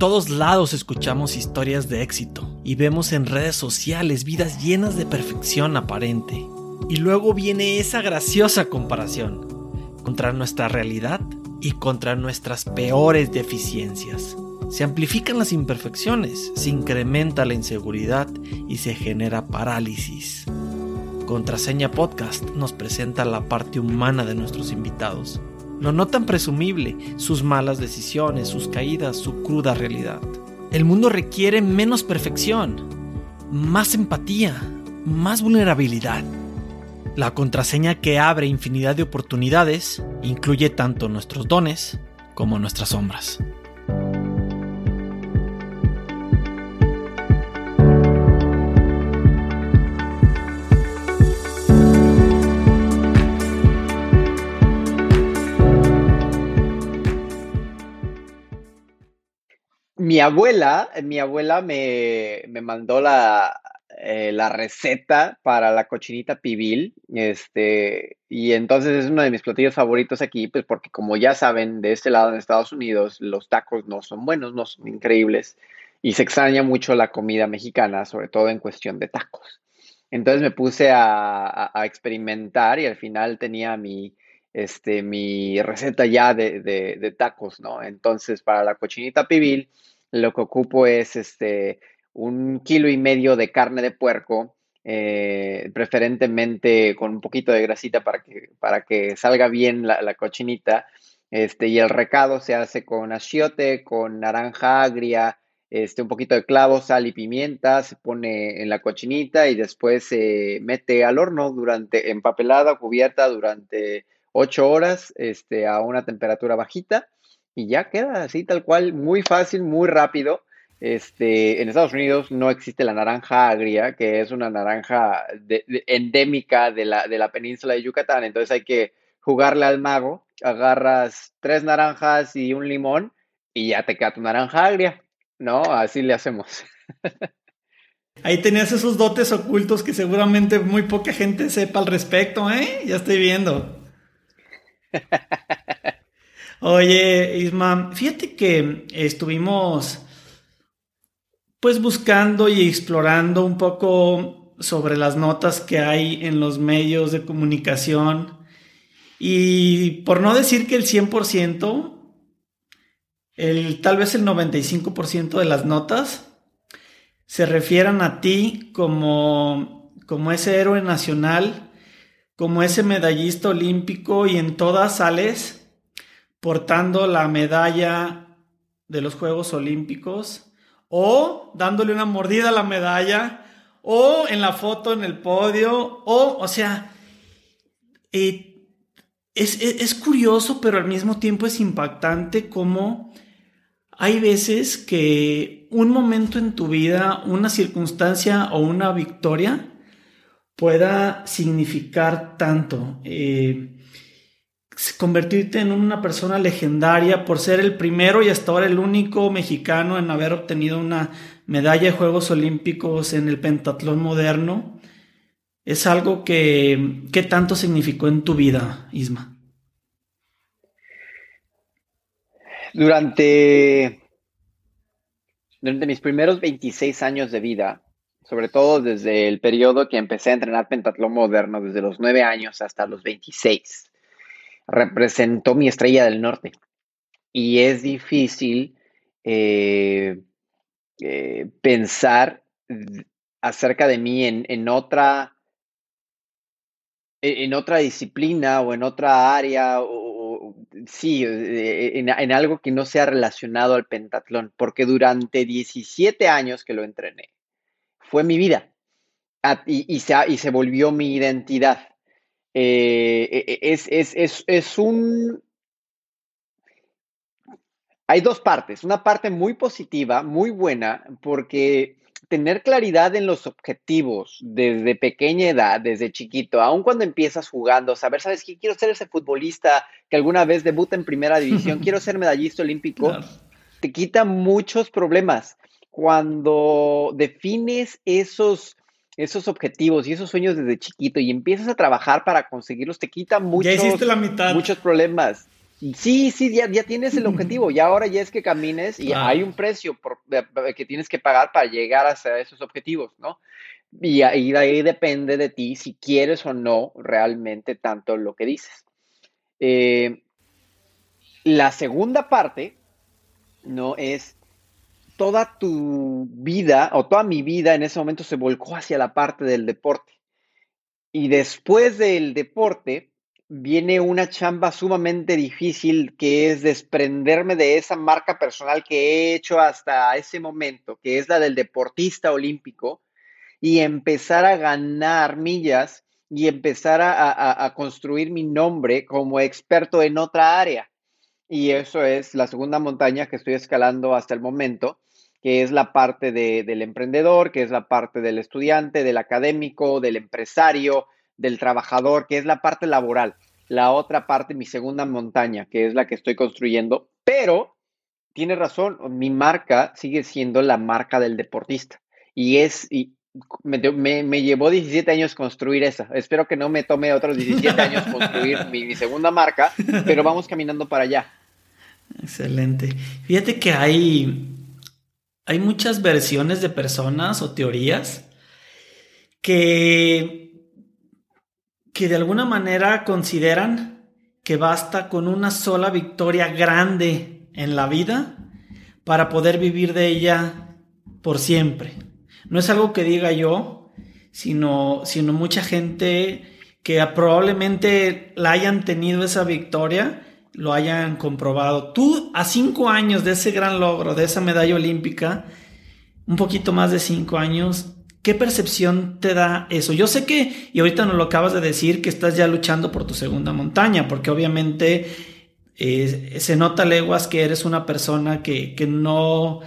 todos lados escuchamos historias de éxito y vemos en redes sociales vidas llenas de perfección aparente. Y luego viene esa graciosa comparación contra nuestra realidad y contra nuestras peores deficiencias. Se amplifican las imperfecciones, se incrementa la inseguridad y se genera parálisis. Contraseña Podcast nos presenta la parte humana de nuestros invitados. Lo no tan presumible, sus malas decisiones, sus caídas, su cruda realidad. El mundo requiere menos perfección, más empatía, más vulnerabilidad. La contraseña que abre infinidad de oportunidades incluye tanto nuestros dones como nuestras sombras. Mi abuela, mi abuela me, mandó la, eh, la, receta para la cochinita pibil, este, y entonces es uno de mis platillos favoritos aquí, pues porque como ya saben, de este lado en Estados Unidos los tacos no son buenos, no son increíbles, y se extraña mucho la comida mexicana, sobre todo en cuestión de tacos. Entonces me puse a experimentar y al final tenía mi, este, mi receta ya de, tacos, ¿no? Entonces, para la cochinita pibil, lo que ocupo es este, un kilo y medio de carne de puerco, eh, preferentemente con un poquito de grasita para que, para que salga bien la, cochinita. Este, y el recado se hace con achiote, con naranja agria, este, un poquito de clavo, sal y pimienta, se pone en la cochinita y después se mete al horno durante, empapelada, cubierta durante ocho horas este, a una temperatura bajita y ya queda así tal cual, muy fácil, muy rápido. Este, en Estados Unidos no existe la naranja agria, que es una naranja endémica de la, de la península de Yucatán, entonces hay que jugarle al mago, agarras tres naranjas y un limón y ya te queda tu naranja agria, ¿no? Así le hacemos. Ahí tenías esos dotes ocultos que seguramente muy poca gente sepa al respecto, ¿eh? Ya estoy viendo. Oye, Isma, fíjate que estuvimos pues buscando y explorando un poco sobre las notas que hay en los medios de comunicación. Y por no decir que el 100%, el, tal vez el 95% de las notas se refieran a ti como, como ese héroe nacional como ese medallista olímpico y en todas sales portando la medalla de los Juegos Olímpicos o dándole una mordida a la medalla o en la foto en el podio o, o sea, eh, es, es, curioso, pero al mismo tiempo es impactante cómo hay veces que un momento en tu vida, una circunstancia o una victoria pueda significar tanto. Eh, convertirte en una persona legendaria por ser el primero y hasta ahora el único mexicano en haber obtenido una medalla de Juegos Olímpicos en el pentatlón moderno, es algo que, ¿qué tanto significó en tu vida, Isma? Durante, durante mis primeros 26 años de vida, sobre todo desde el periodo que empecé a entrenar pentatlón moderno, desde los 9 años hasta los 26. Representó mi estrella del norte. Y es difícil eh, eh, pensar acerca de mí en, otra en otra disciplina o en otra área, o, sí, eh, en, en, algo que no sea relacionado al pentatlón, porque durante 17 años que lo entrené, fue mi vida y, se, y se volvió mi identidad. Eh, e, e, es, es, un... Hay dos partes. Una parte muy positiva, muy buena, porque tener claridad en los objetivos desde pequeña edad, desde chiquito, aun cuando empiezas jugando, saber, ¿sabes qué? Quiero ser ese futbolista que alguna vez debuta en primera división, quiero ser medallista olímpico, te quita muchos problemas cuando defines esos, esos objetivos y esos sueños desde chiquito y empiezas a trabajar para conseguirlos, te quita muchos, muchos problemas. Sí, sí, ya, ya tienes el objetivo. Y ahora ya es que camines y hay un precio por, que tienes que pagar para llegar hacia esos objetivos, ¿no? Y ahí, ahí depende de ti si quieres o no realmente tanto lo que dices. Eh, la segunda parte, ¿no? Es toda tu vida o toda mi vida en ese momento se volcó hacia la parte del deporte. Y después del deporte viene una chamba sumamente difícil que es desprenderme de esa marca personal que he hecho hasta ese momento, que es la del deportista olímpico, y empezar a ganar millas y empezar a, construir mi nombre como experto en otra área. Y eso es la segunda montaña que estoy escalando hasta el momento, que es la parte del emprendedor, que es la parte del estudiante, del académico, del empresario, del trabajador, que es la parte laboral. La otra parte, mi segunda montaña, que es la que estoy construyendo, pero tiene razón, mi marca sigue siendo la marca del deportista. Y es, y me, llevó 17 años construir esa. Espero que no me tome otros 17 años construir mi, mi segunda marca, pero vamos caminando para allá. Excelente. Fíjate que hay, hay muchas versiones de personas o teorías que que de alguna manera consideran que basta con una sola victoria grande en la vida para poder vivir de ella por siempre. No es algo que diga yo, sino, sino mucha gente que probablemente la hayan tenido esa victoria, lo hayan comprobado. Tú a cinco años de ese gran logro, de esa medalla olímpica, un poquito más de cinco años, ¿Qué percepción te da eso? Yo sé que, y ahorita nos lo acabas de decir, que estás ya luchando por tu segunda montaña, porque obviamente eh, se nota leguas que eres una persona que, que, no,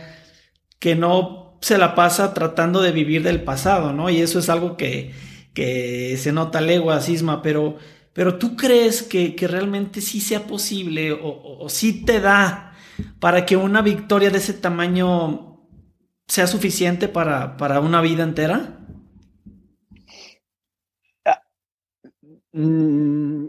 que no se la pasa tratando de vivir del pasado, ¿no? Y eso es algo que, que se nota leguas, Isma, pero, pero tú crees que, que realmente sí sea posible o, o, sí te da para que una victoria de ese tamaño sea suficiente para, para una vida entera? Ah, mm,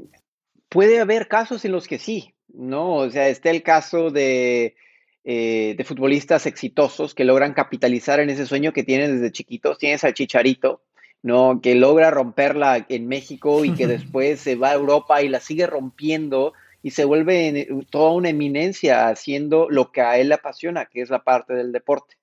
puede haber casos en los que sí, ¿no? O sea, está el caso de, eh, de futbolistas exitosos que logran capitalizar en ese sueño que tienen desde chiquitos. Tienes al Chicharito, ¿no? Que logra romperla en México y que después se va a Europa y la sigue rompiendo y se vuelve toda una eminencia haciendo lo que a él le apasiona, que es la parte del deporte.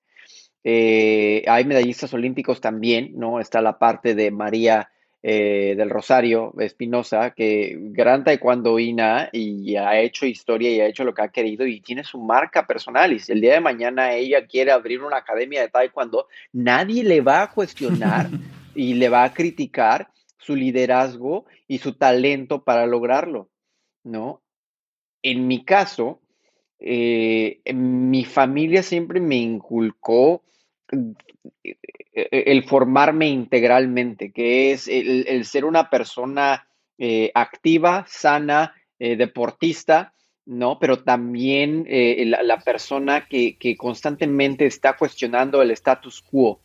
Eh, hay medallistas olímpicos también, ¿no? Está la parte de María eh, del Rosario Espinosa, que gran taekwondoína y ha hecho historia y ha hecho lo que ha querido y tiene su marca personal. Y si el día de mañana ella quiere abrir una academia de taekwondo, nadie le va a cuestionar y le va a criticar su liderazgo y su talento para lograrlo, ¿no? En mi caso, eh, mi familia siempre me inculcó e, e, el formarme integralmente, que es el, ser una persona eh, activa, sana, eh, deportista, ¿no? Pero también la, persona que, constantemente está cuestionando el status quo.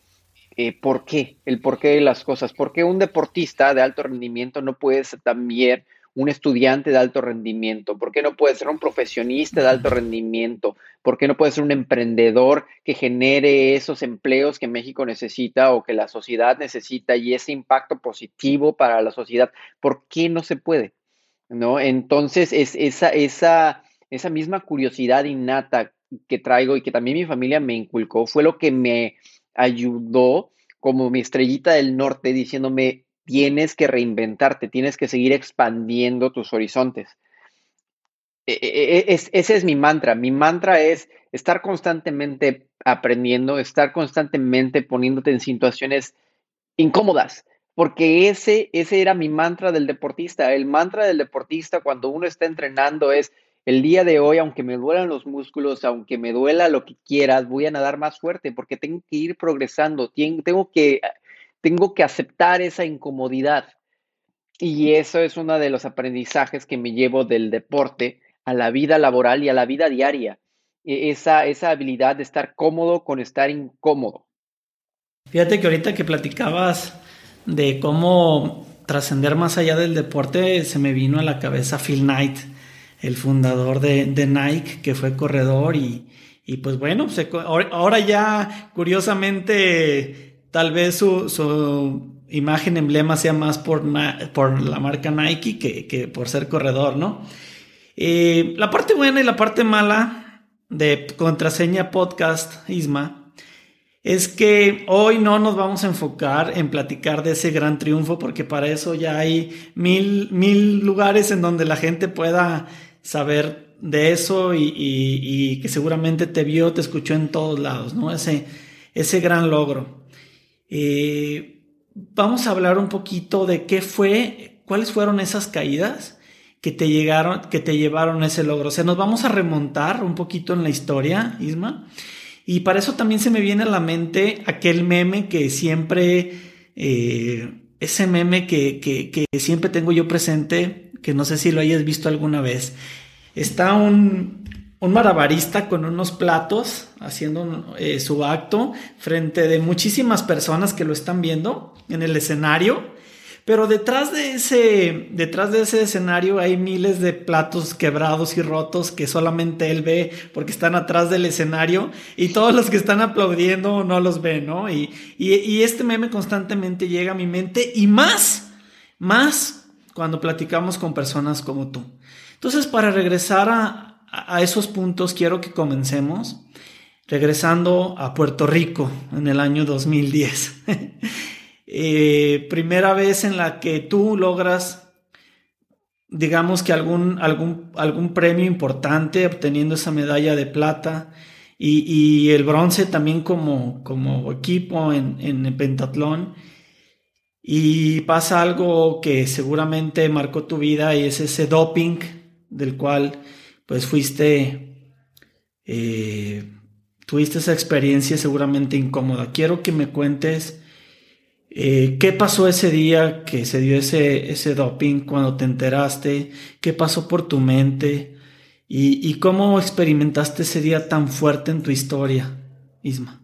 ¿Por qué? El porqué de las cosas. ¿Por qué un deportista de alto rendimiento no puede ser también un estudiante de alto rendimiento? ¿Por qué no puede ser un profesionista de alto rendimiento? ¿Por qué no puede ser un emprendedor que genere esos empleos que México necesita o que la sociedad necesita y ese impacto positivo para la sociedad? ¿Por qué no se puede? ¿No? Entonces, es esa, esa, esa misma curiosidad innata que traigo y que también mi familia me inculcó fue lo que me ayudó como mi estrellita del norte diciéndome, tienes que reinventarte, tienes que seguir expandiendo tus horizontes. E, e, e, ese es mi mantra. Mi mantra es estar constantemente aprendiendo, estar constantemente poniéndote en situaciones incómodas, porque ese, ese era mi mantra del deportista. El mantra del deportista cuando uno está entrenando es, el día de hoy, aunque me duelan los músculos, aunque me duela lo que quieras, voy a nadar más fuerte porque tengo que ir progresando, tengo que tengo que aceptar esa incomodidad. Y eso es uno de los aprendizajes que me llevo del deporte a la vida laboral y a la vida diaria. E, esa, esa habilidad de estar cómodo con estar incómodo. Fíjate que ahorita que platicabas de cómo trascender más allá del deporte, se me vino a la cabeza Phil Knight, el fundador de, Nike, que fue corredor y, pues bueno, ahora ya curiosamente tal vez su, imagen emblema sea más por, por la marca Nike que, por ser corredor, ¿no? Eh, la parte buena y la parte mala de contraseña podcast, Isma, es que hoy no nos vamos a enfocar en platicar de ese gran triunfo porque para eso ya hay mil, mil lugares en donde la gente pueda saber de eso y, que seguramente te vio, te escuchó en todos lados, ¿no? Ese, ese gran logro. Eh, vamos a hablar un poquito de qué fue, cuáles fueron esas caídas que te llegaron, que te llevaron a ese logro. O sea, nos vamos a remontar un poquito en la historia, Isma. Y para eso también se me viene a la mente aquel meme que siempre, eh, ese meme que, que, siempre tengo yo presente, que no sé si lo hayas visto alguna vez. Está un, un malabarista con unos platos haciendo eh, su acto frente de muchísimas personas que lo están viendo en el escenario pero detrás de ese, detrás de ese escenario hay miles de platos quebrados y rotos que solamente él ve porque están atrás del escenario y todos los que están aplaudiendo no los ven, ¿no? Y, este meme constantemente llega a mi mente y más, más cuando platicamos con personas como tú. Entonces, para regresar a, esos puntos, quiero que comencemos regresando a Puerto Rico en el año 2010. Eh, primera vez en la que tú logras, digamos que algún, algún, algún premio importante, obteniendo esa medalla de plata y, el bronce también como, como equipo en, en el pentatlón. Y pasa algo que seguramente marcó tu vida y es ese doping del cual pues fuiste, eh, tuviste esa experiencia seguramente incómoda. Quiero que me cuentes eh, ¿Qué pasó ese día que se dio ese, ese doping cuando te enteraste? ¿Qué pasó por tu mente? ¿Y, cómo experimentaste ese día tan fuerte en tu historia, Isma?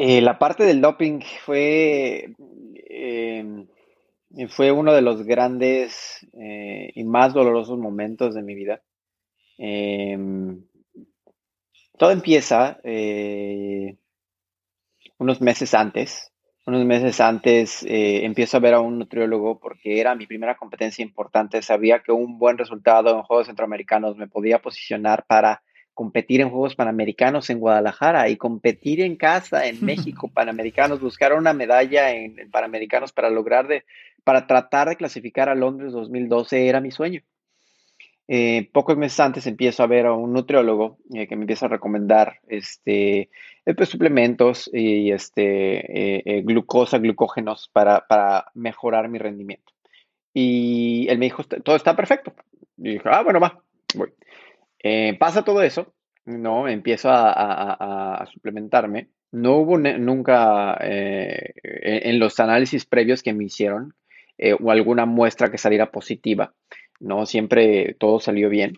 Eh, la parte del doping fue, eh, fue uno de los grandes y más dolorosos momentos de mi vida. todo empieza unos meses antes, unos meses antes eh, empiezo a ver a un nutriólogo porque era mi primera competencia importante. Sabía que un buen resultado en Juegos Centroamericanos me podía posicionar para competir en Juegos Panamericanos en Guadalajara y competir en casa en México, Panamericanos, buscar una medalla en, Panamericanos para lograr de, para tratar de clasificar a Londres 2012 era mi sueño. Eh, pocos meses antes empiezo a ver a un nutriólogo eh, que me empieza a recomendar este, eh, pues, suplementos y este, glucosa, glucógenos para, mejorar mi rendimiento. Y él me dijo, todo está perfecto. Y dije, ah, bueno, va, voy. Pasa todo eso, ¿no? Empiezo a, suplementarme. No hubo nunca en, los análisis previos que me hicieron o alguna muestra que saliera positiva. ¿no? Siempre todo salió bien.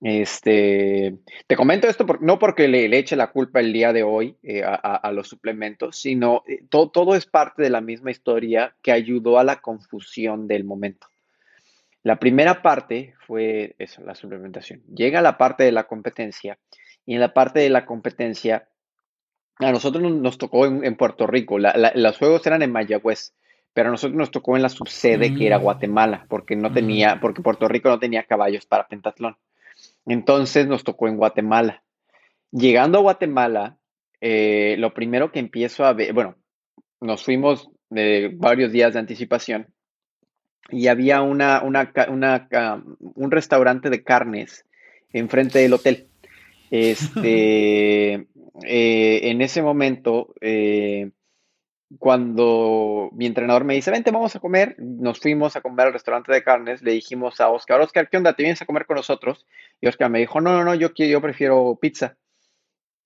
Este, te comento esto no porque le, eche la culpa el día de hoy eh, a, los suplementos, sino eh, todo es parte de la misma historia que ayudó a la confusión del momento. La primera parte fue eso, la suplementación. Llega la parte de la competencia y en la parte de la competencia a nosotros nos, tocó en, Puerto Rico, los juegos eran en Mayagüez pero a nosotros nos tocó en la subsede que era mm. Guatemala, porque no tenía, mm. porque Puerto Rico no tenía caballos para pentatlón. Entonces nos tocó en Guatemala. Llegando a Guatemala, eh, lo primero que empiezo a ver, bueno, nos fuimos de varios días de anticipación y había una, una, un restaurante de carnes enfrente del hotel. Este, eh, en ese momento, eh, cuando mi entrenador me dice, vente, vamos a comer, nos fuimos a comer al restaurante de carnes, le dijimos a Oscar, Oscar, ¿qué onda? ¿Te vienes a comer con nosotros? Y Oscar me dijo, no, no, no, yo, yo prefiero pizza.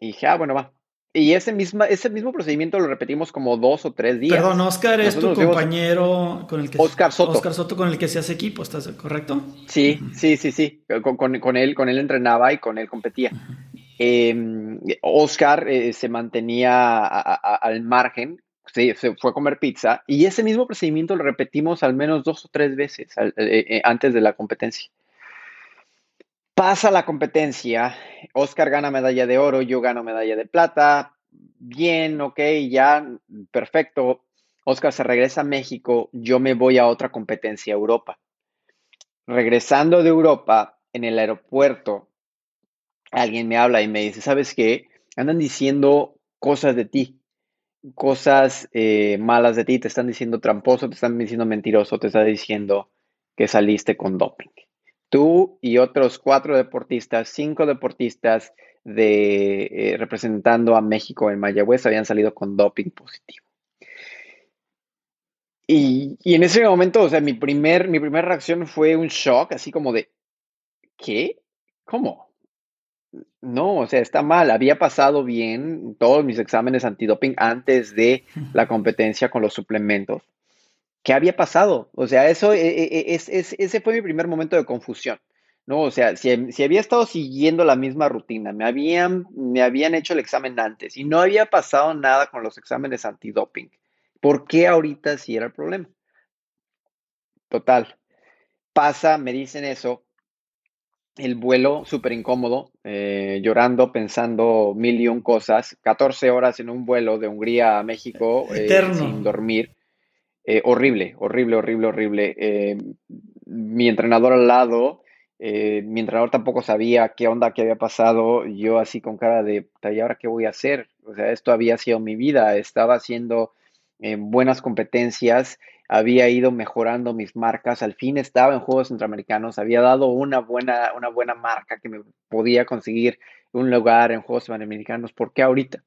Y dije, ah, bueno, va. Y ese, misma, ese mismo procedimiento lo repetimos como dos o tres días. Perdón, Oscar es tu compañero con el que... Oscar Soto. Oscar Soto con el que se hace equipo, ¿estás correcto? Sí, sí, sí, sí. Con, él, con él entrenaba y con él competía. Em, Oscar eh, se mantenía al margen se, fue a comer pizza y ese mismo procedimiento lo repetimos al menos dos o tres veces eh, eh, antes de la competencia. Pasa la competencia, Oscar gana medalla de oro, yo gano medalla de plata, bien, ok, ya, perfecto. Oscar se regresa a México, yo me voy a otra competencia Europa. Regresando de Europa, en el aeropuerto, alguien me habla y me dice, ¿sabes qué? Andan diciendo cosas de ti, cosas eh, malas de ti, te están diciendo tramposo, te están diciendo mentiroso, te están diciendo que saliste con doping. Tú y otros cuatro deportistas, cinco deportistas de eh, representando a México en Mayagüez habían salido con doping positivo. Y, en ese momento, o sea, mi primer, mi primera reacción fue un shock, así como de, ¿qué? ¿Cómo? No, o sea, está mal. Había pasado bien todos mis exámenes antidoping antes de la competencia con los suplementos. ¿Qué había pasado? O sea, eso e, e, e, es, ese fue mi primer momento de confusión. ¿no? O sea, si, había estado siguiendo la misma rutina, me habían, me habían hecho el examen antes y no había pasado nada con los exámenes antidoping, ¿por qué ahorita sí era el problema? Total, pasa, me dicen eso, el vuelo súper incómodo, eh, llorando, pensando mil y un cosas, 14 horas en un vuelo de Hungría a México eh, sin dormir. Eh, horrible, horrible, horrible, horrible. mi entrenador al lado, mi entrenador tampoco sabía qué onda, qué había pasado. Yo así con cara de, ¿y ahora qué voy a hacer? O sea, esto había sido mi vida, estaba haciendo buenas competencias, había ido mejorando mis marcas, al fin estaba en Juegos Centroamericanos, había dado una buena, una buena marca que me podía conseguir un lugar en Juegos Centroamericanos, ¿por qué ahorita?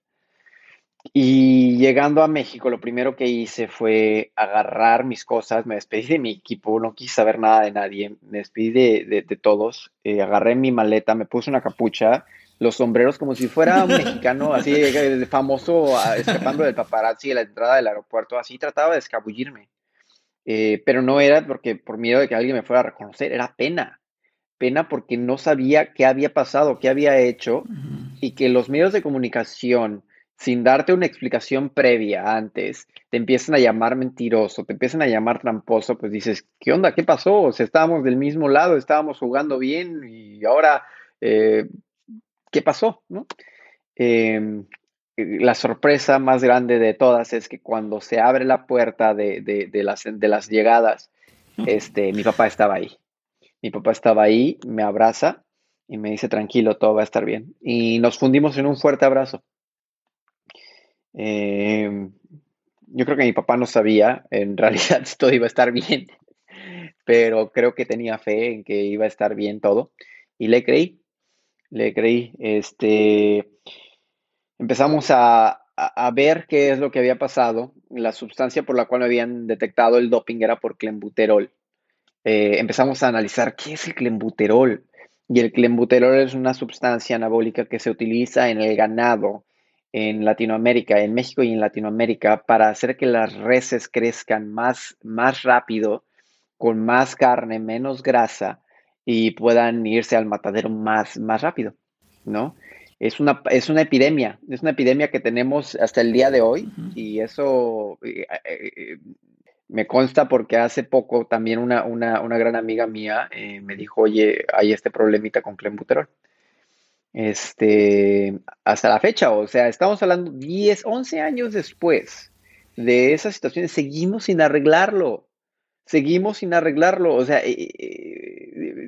Y llegando a México, lo primero que hice fue agarrar mis cosas, me despedí de mi equipo, no quise saber nada de nadie, me despedí de, de, todos, eh, agarré mi maleta, me puse una capucha, los sombreros como si fuera un mexicano, así de famoso, escapando del paparazzi de la entrada del aeropuerto, así trataba de escabullirme. Eh, pero no era porque por miedo de que alguien me fuera a reconocer, era pena. Pena porque no sabía qué había pasado, qué había hecho y que los medios de comunicación, sin darte una explicación previa antes, te empiezan a llamar mentiroso, te empiezan a llamar tramposo, pues dices, ¿qué onda? ¿Qué pasó? O sea, estábamos del mismo lado, estábamos jugando bien y ahora, eh, ¿qué pasó? ¿No? Em, la sorpresa más grande de todas es que cuando se abre la puerta de, las, de las llegadas, este, mi papá estaba ahí. Mi papá estaba ahí, me abraza y me dice, tranquilo, todo va a estar bien. Y nos fundimos en un fuerte abrazo. Em, yo creo que mi papá no sabía en realidad todo iba a estar bien, pero creo que tenía fe en que iba a estar bien todo. Y le creí, le creí. Este, empezamos a, ver qué es lo que había pasado. La sustancia por la cual habían detectado el doping era por clenbuterol. Eh, empezamos a analizar qué es el clenbuterol. Y el clenbuterol es una sustancia anabólica que se utiliza en el ganado en Latinoamérica, en México y en Latinoamérica, para hacer que las reses crezcan más, más rápido, con más carne, menos grasa y puedan irse al matadero más, más rápido, ¿no? es una, es una epidemia, es una epidemia que tenemos hasta el día de hoy y eso eh, eh, me consta porque hace poco también una, gran amiga mía eh, me dijo, oye, hay este problemita con clenbuterol. Este, hasta la fecha, o sea, estamos hablando 10, 11 años después de esa situación, seguimos sin arreglarlo, seguimos sin arreglarlo, o sea,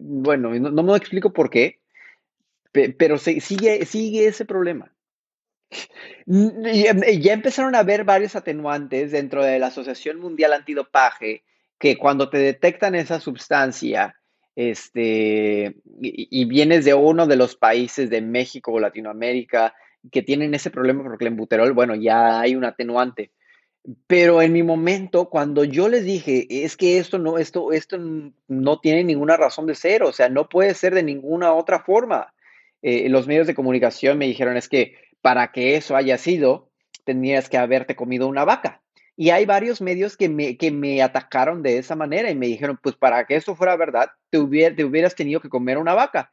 bueno, no, me explico por qué, pero sigue, sigue ese problema. Ya empezaron a haber varios atenuantes dentro de la Asociación Mundial Antidopaje que cuando te detectan esa sustancia este, y, vienes de uno de los países de México o Latinoamérica que tienen ese problema por clenbuterol, bueno, ya hay un atenuante. Pero en mi momento, cuando yo les dije, es que esto no, esto, esto no tiene ninguna razón de ser, o sea, no puede ser de ninguna otra forma. Eh, los medios de comunicación me dijeron es que para que eso haya sido, tenías que haberte comido una vaca. Y hay varios medios que me, que me atacaron de esa manera y me dijeron, pues para que eso fuera verdad, te, te hubieras tenido que comer una vaca.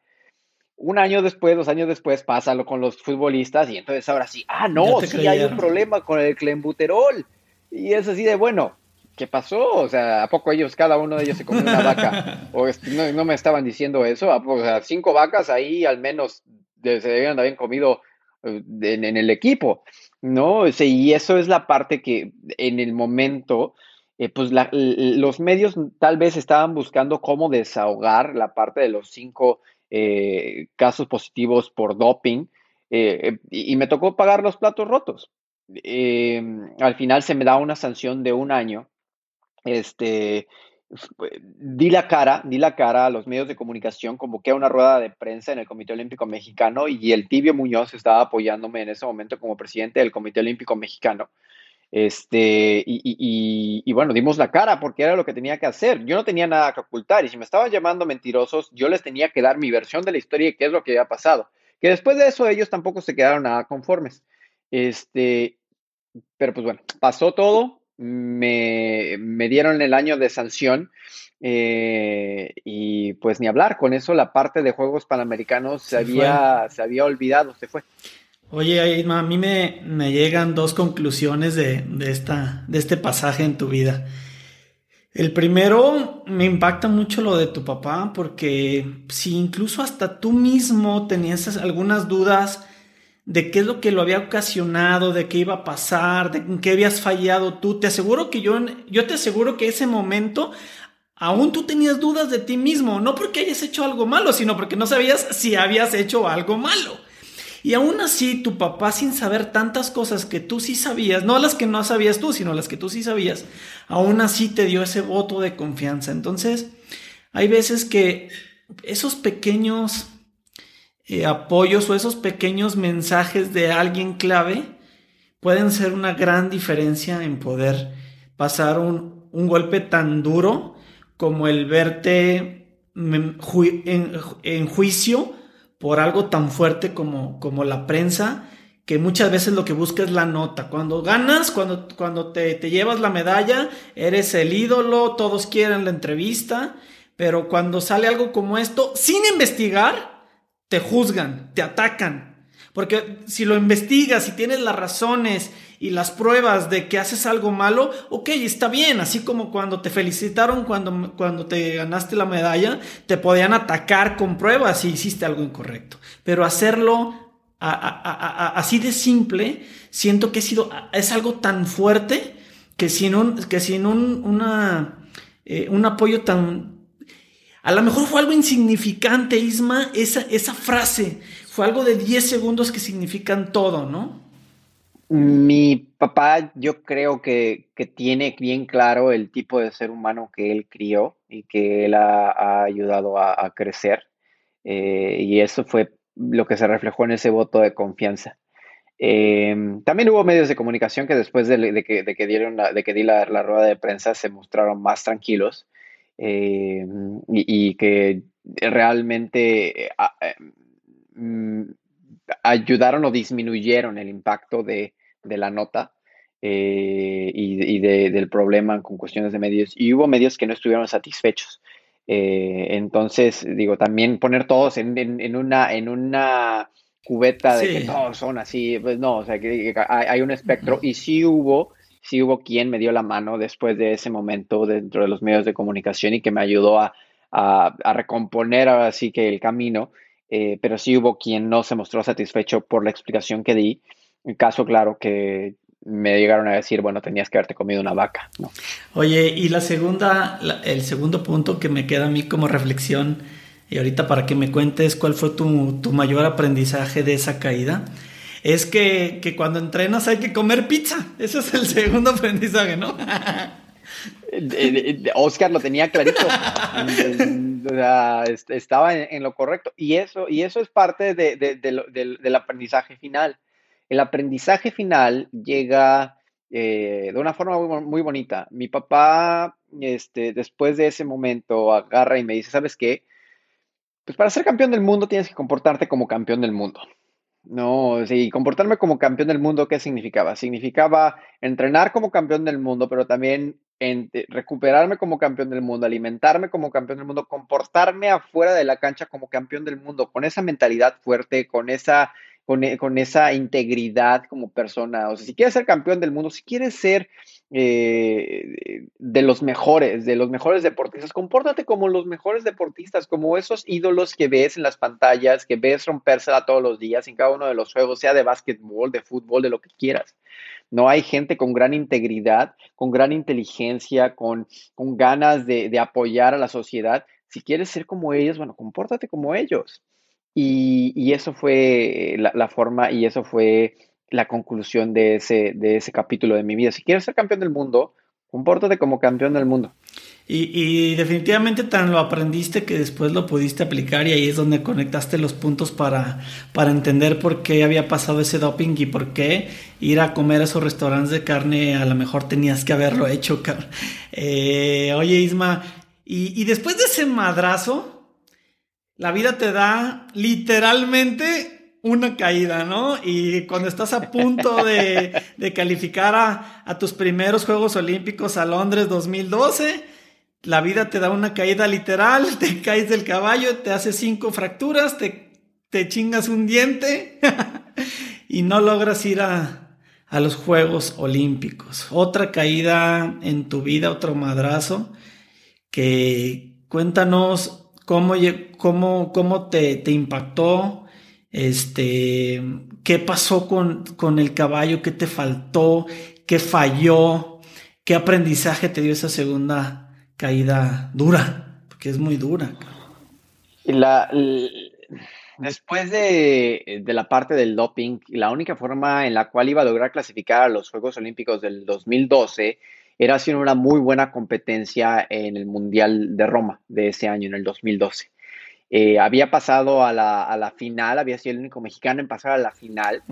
Un año después, dos años después, pásalo con los futbolistas y entonces ahora sí, ah, no, sí hay un problema con el clenbuterol. Y es así de, bueno, ¿qué pasó? O sea, ¿a poco ellos, cada uno de ellos se comió una vaca? O no, me estaban diciendo eso, o sea, cinco vacas ahí al menos se debían haber comido eh, en, el equipo, ¿no? y eso es la parte que en el momento, eh, pues los medios tal vez estaban buscando cómo desahogar la parte de los cinco eh, casos positivos por doping, y me tocó pagar los platos rotos. al final se me da una sanción de un año este, di la cara, di la cara a los medios de comunicación, convoqué a una rueda de prensa en el Comité Olímpico Mexicano y el Tibio Muñoz estaba apoyándome en ese momento como presidente del Comité Olímpico Mexicano. Este, y, bueno, dimos la cara porque era lo que tenía que hacer. Yo no tenía nada que ocultar y si me estaban llamando mentirosos, yo les tenía que dar mi versión de la historia y qué es lo que había pasado. Que después de eso ellos tampoco se quedaron nada conformes. Este, pero pues bueno, pasó todo, me, me dieron el año de sanción eh, y pues ni hablar, con eso la parte de Juegos Panamericanos se, había, se había olvidado, se fue. Oye, a mí me, me llegan dos conclusiones de, esta, de este pasaje en tu vida. El primero, me impacta mucho lo de tu papá, porque si incluso hasta tú mismo tenías algunas dudas de qué es lo que lo había ocasionado, de qué iba a pasar, de qué habías fallado tú. Te aseguro que yo, yo te aseguro que ese momento aún tú tenías dudas de ti mismo, no porque hayas hecho algo malo, sino porque no sabías si habías hecho algo malo. Y aún así, tu papá, sin saber tantas cosas que tú sí sabías, no las que no sabías tú, sino las que tú sí sabías, aún así te dio ese voto de confianza. Entonces, hay veces que esos pequeños eh, apoyos o esos pequeños mensajes de alguien clave pueden ser una gran diferencia en poder pasar un, golpe tan duro como el verte en, juicio por algo tan fuerte como, como la prensa, que muchas veces lo que busca es la nota. Cuando ganas, cuando, cuando te, te llevas la medalla, eres el ídolo, todos quieren la entrevista, pero cuando sale algo como esto, sin investigar, te juzgan, te atacan. Porque si lo investigas y tienes las razones y las pruebas de que haces algo malo, ok, está bien, así como cuando te felicitaron cuando, cuando te ganaste la medalla, te podían atacar con pruebas si hiciste algo incorrecto. Pero hacerlo así de simple, siento que sido, es algo tan fuerte que sin un, que sin un, eh, un apoyo tan, a lo mejor fue algo insignificante, Isma, esa, esa frase. Fue algo de 10 segundos que significan todo, ¿no? Mi papá, yo creo que, tiene bien claro el tipo de ser humano que él crió y que él ha, ayudado a, crecer. Eh, y eso fue lo que se reflejó en ese voto de confianza. Em, también hubo medios de comunicación que después de, que, dieron de que di la, rueda de prensa se mostraron más tranquilos eh, y, que realmente eh, eh, mm, ayudaron o disminuyeron el impacto de, la nota y, del problema con cuestiones de medios. Y hubo medios que no estuvieron satisfechos. entonces, digo, también poner todos en, una, en una cubeta de que todos son así, pues no, o sea, que hay, hay un espectro. Y sí hubo sí hubo quien me dio la mano después de ese momento dentro de los medios de comunicación y que me ayudó a, recomponer ahora sí que el camino, eh, pero sí hubo quien no se mostró satisfecho por la explicación que di. En caso claro que me llegaron a decir, bueno, tenías que haberte comido una vaca. Oye, y la segunda, el segundo punto que me queda a mí como reflexión, y ahorita para que me cuentes cuál fue tu, tu mayor aprendizaje de esa caída, es que, cuando entrenas hay que comer pizza. Ese es el segundo aprendizaje, ¿no? Oscar lo tenía clarito. estaba en, lo correcto. Y eso, y eso es parte del aprendizaje final. El aprendizaje final llega eh, de una forma muy, bonita. Mi papá, este, después de ese momento, agarra y me dice, ¿sabes qué? Pues para ser campeón del mundo tienes que comportarte como campeón del mundo. No, sí, comportarme como campeón del mundo, ¿qué significaba? Significaba entrenar como campeón del mundo, pero también en, eh, recuperarme como campeón del mundo, alimentarme como campeón del mundo, comportarme afuera de la cancha como campeón del mundo, con esa mentalidad fuerte, con esa, con, e, esa integridad como persona. O sea, si quieres ser campeón del mundo, si quieres ser eh, de los mejores, de los mejores deportistas. Compórtate como los mejores deportistas, como esos ídolos que ves en las pantallas, que ves rompérsela todos los días en cada uno de los juegos, sea de básquetbol, de fútbol, de lo que quieras. No hay gente con gran integridad, con gran inteligencia, con, con ganas de, apoyar a la sociedad. Si quieres ser como ellos, bueno, compórtate como ellos. Y, eso fue la, forma y eso fue la conclusión de ese, de ese capítulo de mi vida. Si quieres ser campeón del mundo, compórtate como campeón del mundo. Y, definitivamente tan lo aprendiste que después lo pudiste aplicar y ahí es donde conectaste los puntos para, para entender por qué había pasado ese doping y por qué ir a comer a esos restaurantes de carne a lo mejor tenías que haberlo hecho. Eh, oye Isma, y, y después de ese madrazo, la vida te da literalmente una caída, ¿no? Y cuando estás a punto de, de calificar a, a, tus primeros Juegos Olímpicos a Londres 2012, la vida te da una caída literal, te caes del caballo, te hace cinco fracturas, te, te chingas un diente y no logras ir a, a, los Juegos Olímpicos. Otra caída en tu vida, otro madrazo, que cuéntanos cómo, cómo, cómo te, te impactó, este, qué pasó con, con el caballo, qué te faltó, qué falló, qué aprendizaje te dio esa segunda caída dura, porque es muy dura. La, después de, la parte del doping, la única forma en la cual iba a lograr clasificar a los Juegos Olímpicos del 2012 era haciendo una muy buena competencia en el Mundial de Roma de ese año, en el 2012. Eh, había pasado a la, final, había sido el único mexicano en pasar a la final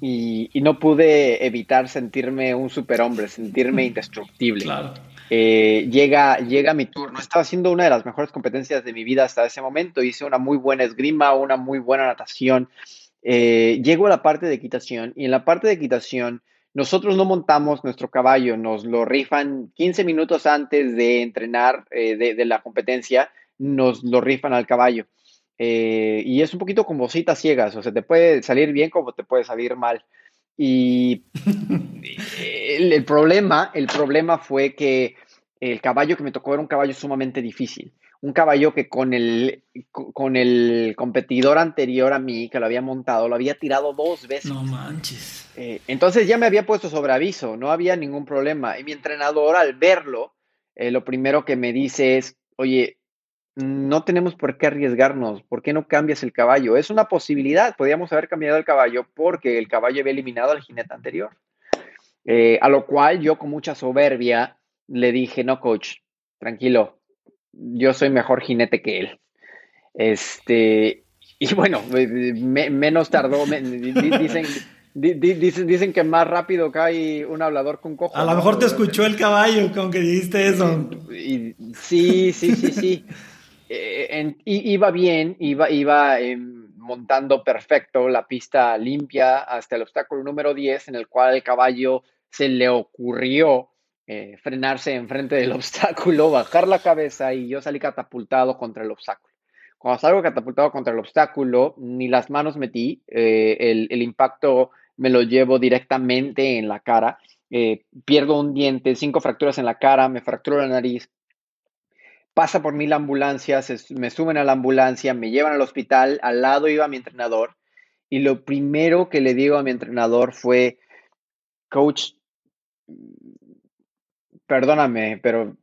y, y, no pude evitar sentirme un superhombre, sentirme indestructible. Claro. Eh, llega, llega mi turno. Estaba haciendo una de las mejores competencias de mi vida hasta ese momento. Hice una muy buena esgrima, una muy buena natación. Eh, llego a la parte de equitación y en la parte de equitación nosotros no montamos nuestro caballo, nos lo rifan 15 minutos antes de entrenar eh, de, la competencia, nos lo rifan al caballo. y es un poquito como citas ciegas, o sea, te puede salir bien como te puede salir mal. Y el, problema, el problema fue que el caballo que me tocó era un caballo sumamente difícil. Un caballo que con el, con el competidor anterior a mí, que lo había montado, lo había tirado dos veces. No manches. Eh, entonces ya me había puesto sobre aviso, no había ningún problema. Y mi entrenador, al verlo, eh, lo primero que me dice es, oye, no tenemos por qué arriesgarnos, ¿por qué no cambias el caballo? Es una posibilidad, podríamos haber cambiado el caballo porque el caballo había eliminado al jinete anterior. Eh, a lo cual yo con mucha soberbia le dije, no, coach, tranquilo, yo soy mejor jinete que él. Este, y bueno, menos tardó, dicen, dicen, que más rápido cae un hablador con cojo. A lo mejor te escuchó el caballo con que dijiste eso. sí, sí, sí, sí. Eh, iba bien, iba, iba em, montando perfecto la pista limpia hasta el obstáculo número 10, en el cual el caballo se le ocurrió eh, frenarse enfrente del obstáculo, bajar la cabeza y yo salí catapultado contra el obstáculo. Cuando salgo catapultado contra el obstáculo, ni las manos metí, eh, el, impacto me lo llevo directamente en la cara, pierdo un diente, cinco fracturas en la cara, me fracturo la nariz, pasa por mí la ambulancia, me suben a la ambulancia, me llevan al hospital, al lado iba mi entrenador y lo primero que le digo a mi entrenador fue, coach, perdóname, pero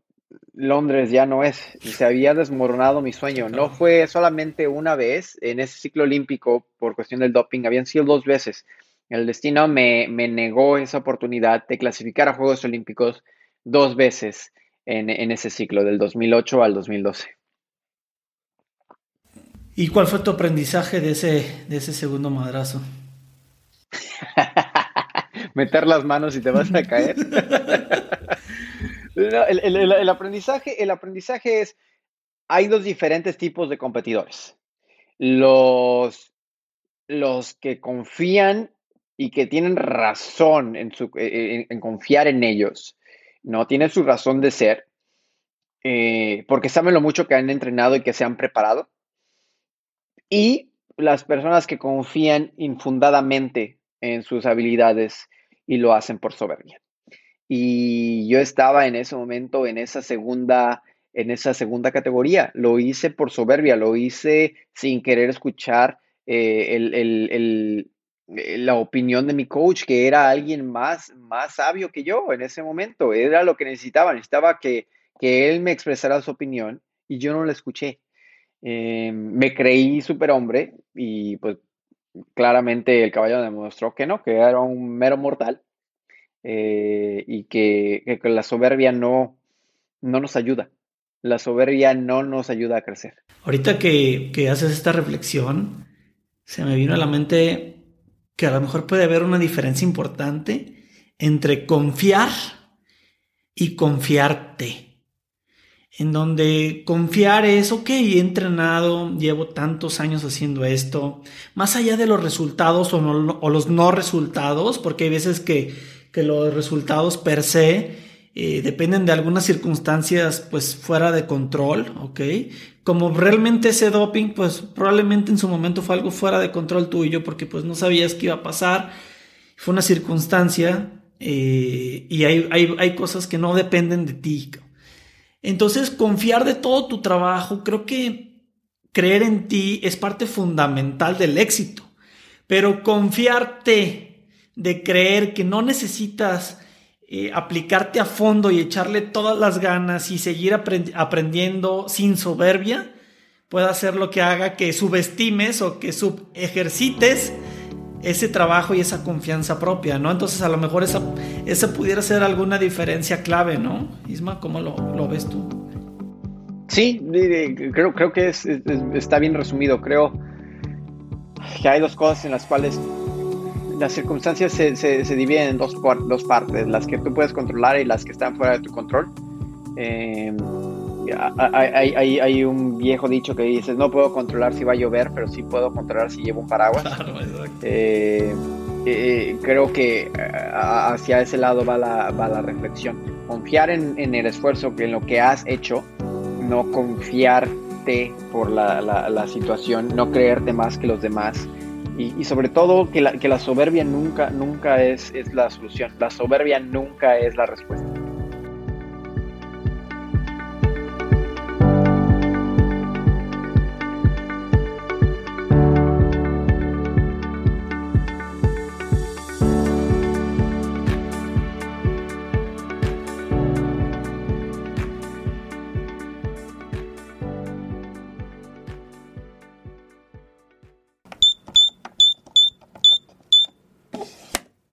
Londres ya no es, se había desmoronado mi sueño. No fue solamente una vez en ese ciclo olímpico por cuestión del doping, habían sido dos veces. El destino me, me negó esa oportunidad de clasificar a Juegos Olímpicos dos veces en, ese ciclo, del 2008 al 2012. ¿Y cuál fue tu aprendizaje de ese, de ese segundo madrazo? Meter las manos y te vas a caer. el, aprendizaje, el aprendizaje es, hay dos diferentes tipos de competidores. Los, los que confían y que tienen razón en, su, en confiar en ellos ¿no? Tiene su razón de ser, eh, porque saben lo mucho que han entrenado y que se han preparado. Y las personas que confían infundadamente en sus habilidades y lo hacen por soberbia. Y yo estaba en ese momento en esa segunda en esa segunda categoría. Lo hice por soberbia, lo hice sin querer escuchar eh, el, eh, la opinión de mi coach, que era alguien más, más sabio que yo en ese momento. Era lo que necesitaba. Necesitaba que, que él me expresara su opinión y yo no la escuché. Eh, me creí superhombre y pues claramente el caballo demostró que no, que era un mero mortal y que, que, la soberbia no, no nos ayuda la soberbia no nos ayuda a crecer. Ahorita que, haces esta reflexión, se me vino a la mente que a lo mejor puede haber una diferencia importante entre confiar y confiarte. En donde confiar es, ok, he entrenado, llevo tantos años haciendo esto, más allá de los resultados o los no resultados, porque hay veces que, que los resultados per se eh, dependen de algunas circunstancias pues fuera de control, ¿ok? Como realmente ese doping pues probablemente en su momento fue algo fuera de control tuyo porque pues no sabías qué iba a pasar, fue una circunstancia eh, y hay, hay, cosas que no dependen de ti. Entonces confiar de todo tu trabajo, creo que creer en ti es parte fundamental del éxito, pero confiarte de creer que no necesitas eh, aplicarte a fondo y echarle todas las ganas y seguir aprendiendo sin soberbia, puede hacer lo que haga que subestimes o que subejercites ese trabajo y esa confianza propia, ¿no? Entonces a lo mejor esa, esa pudiera ser alguna diferencia clave, ¿no? Isma, ¿cómo lo, ves tú? Sí, creo, creo que está bien resumido. Creo que hay dos cosas en las cuales las circunstancias se, se, dividen en dos, dos, partes, las que tú puedes controlar y las que están fuera de tu control. Eh, hay, hay, hay, un viejo dicho que dice, no puedo controlar si va a llover, pero sí puedo controlar si llevo un paraguas. Eh, eh, creo que hacia ese lado va la, va la reflexión. Confiar en, en, el esfuerzo, en lo que has hecho, no confiarte por la, la, la situación, no creerte más que los demás. Y, sobre todo que la, que la soberbia nunca, nunca es, es, la solución. La soberbia nunca es la respuesta.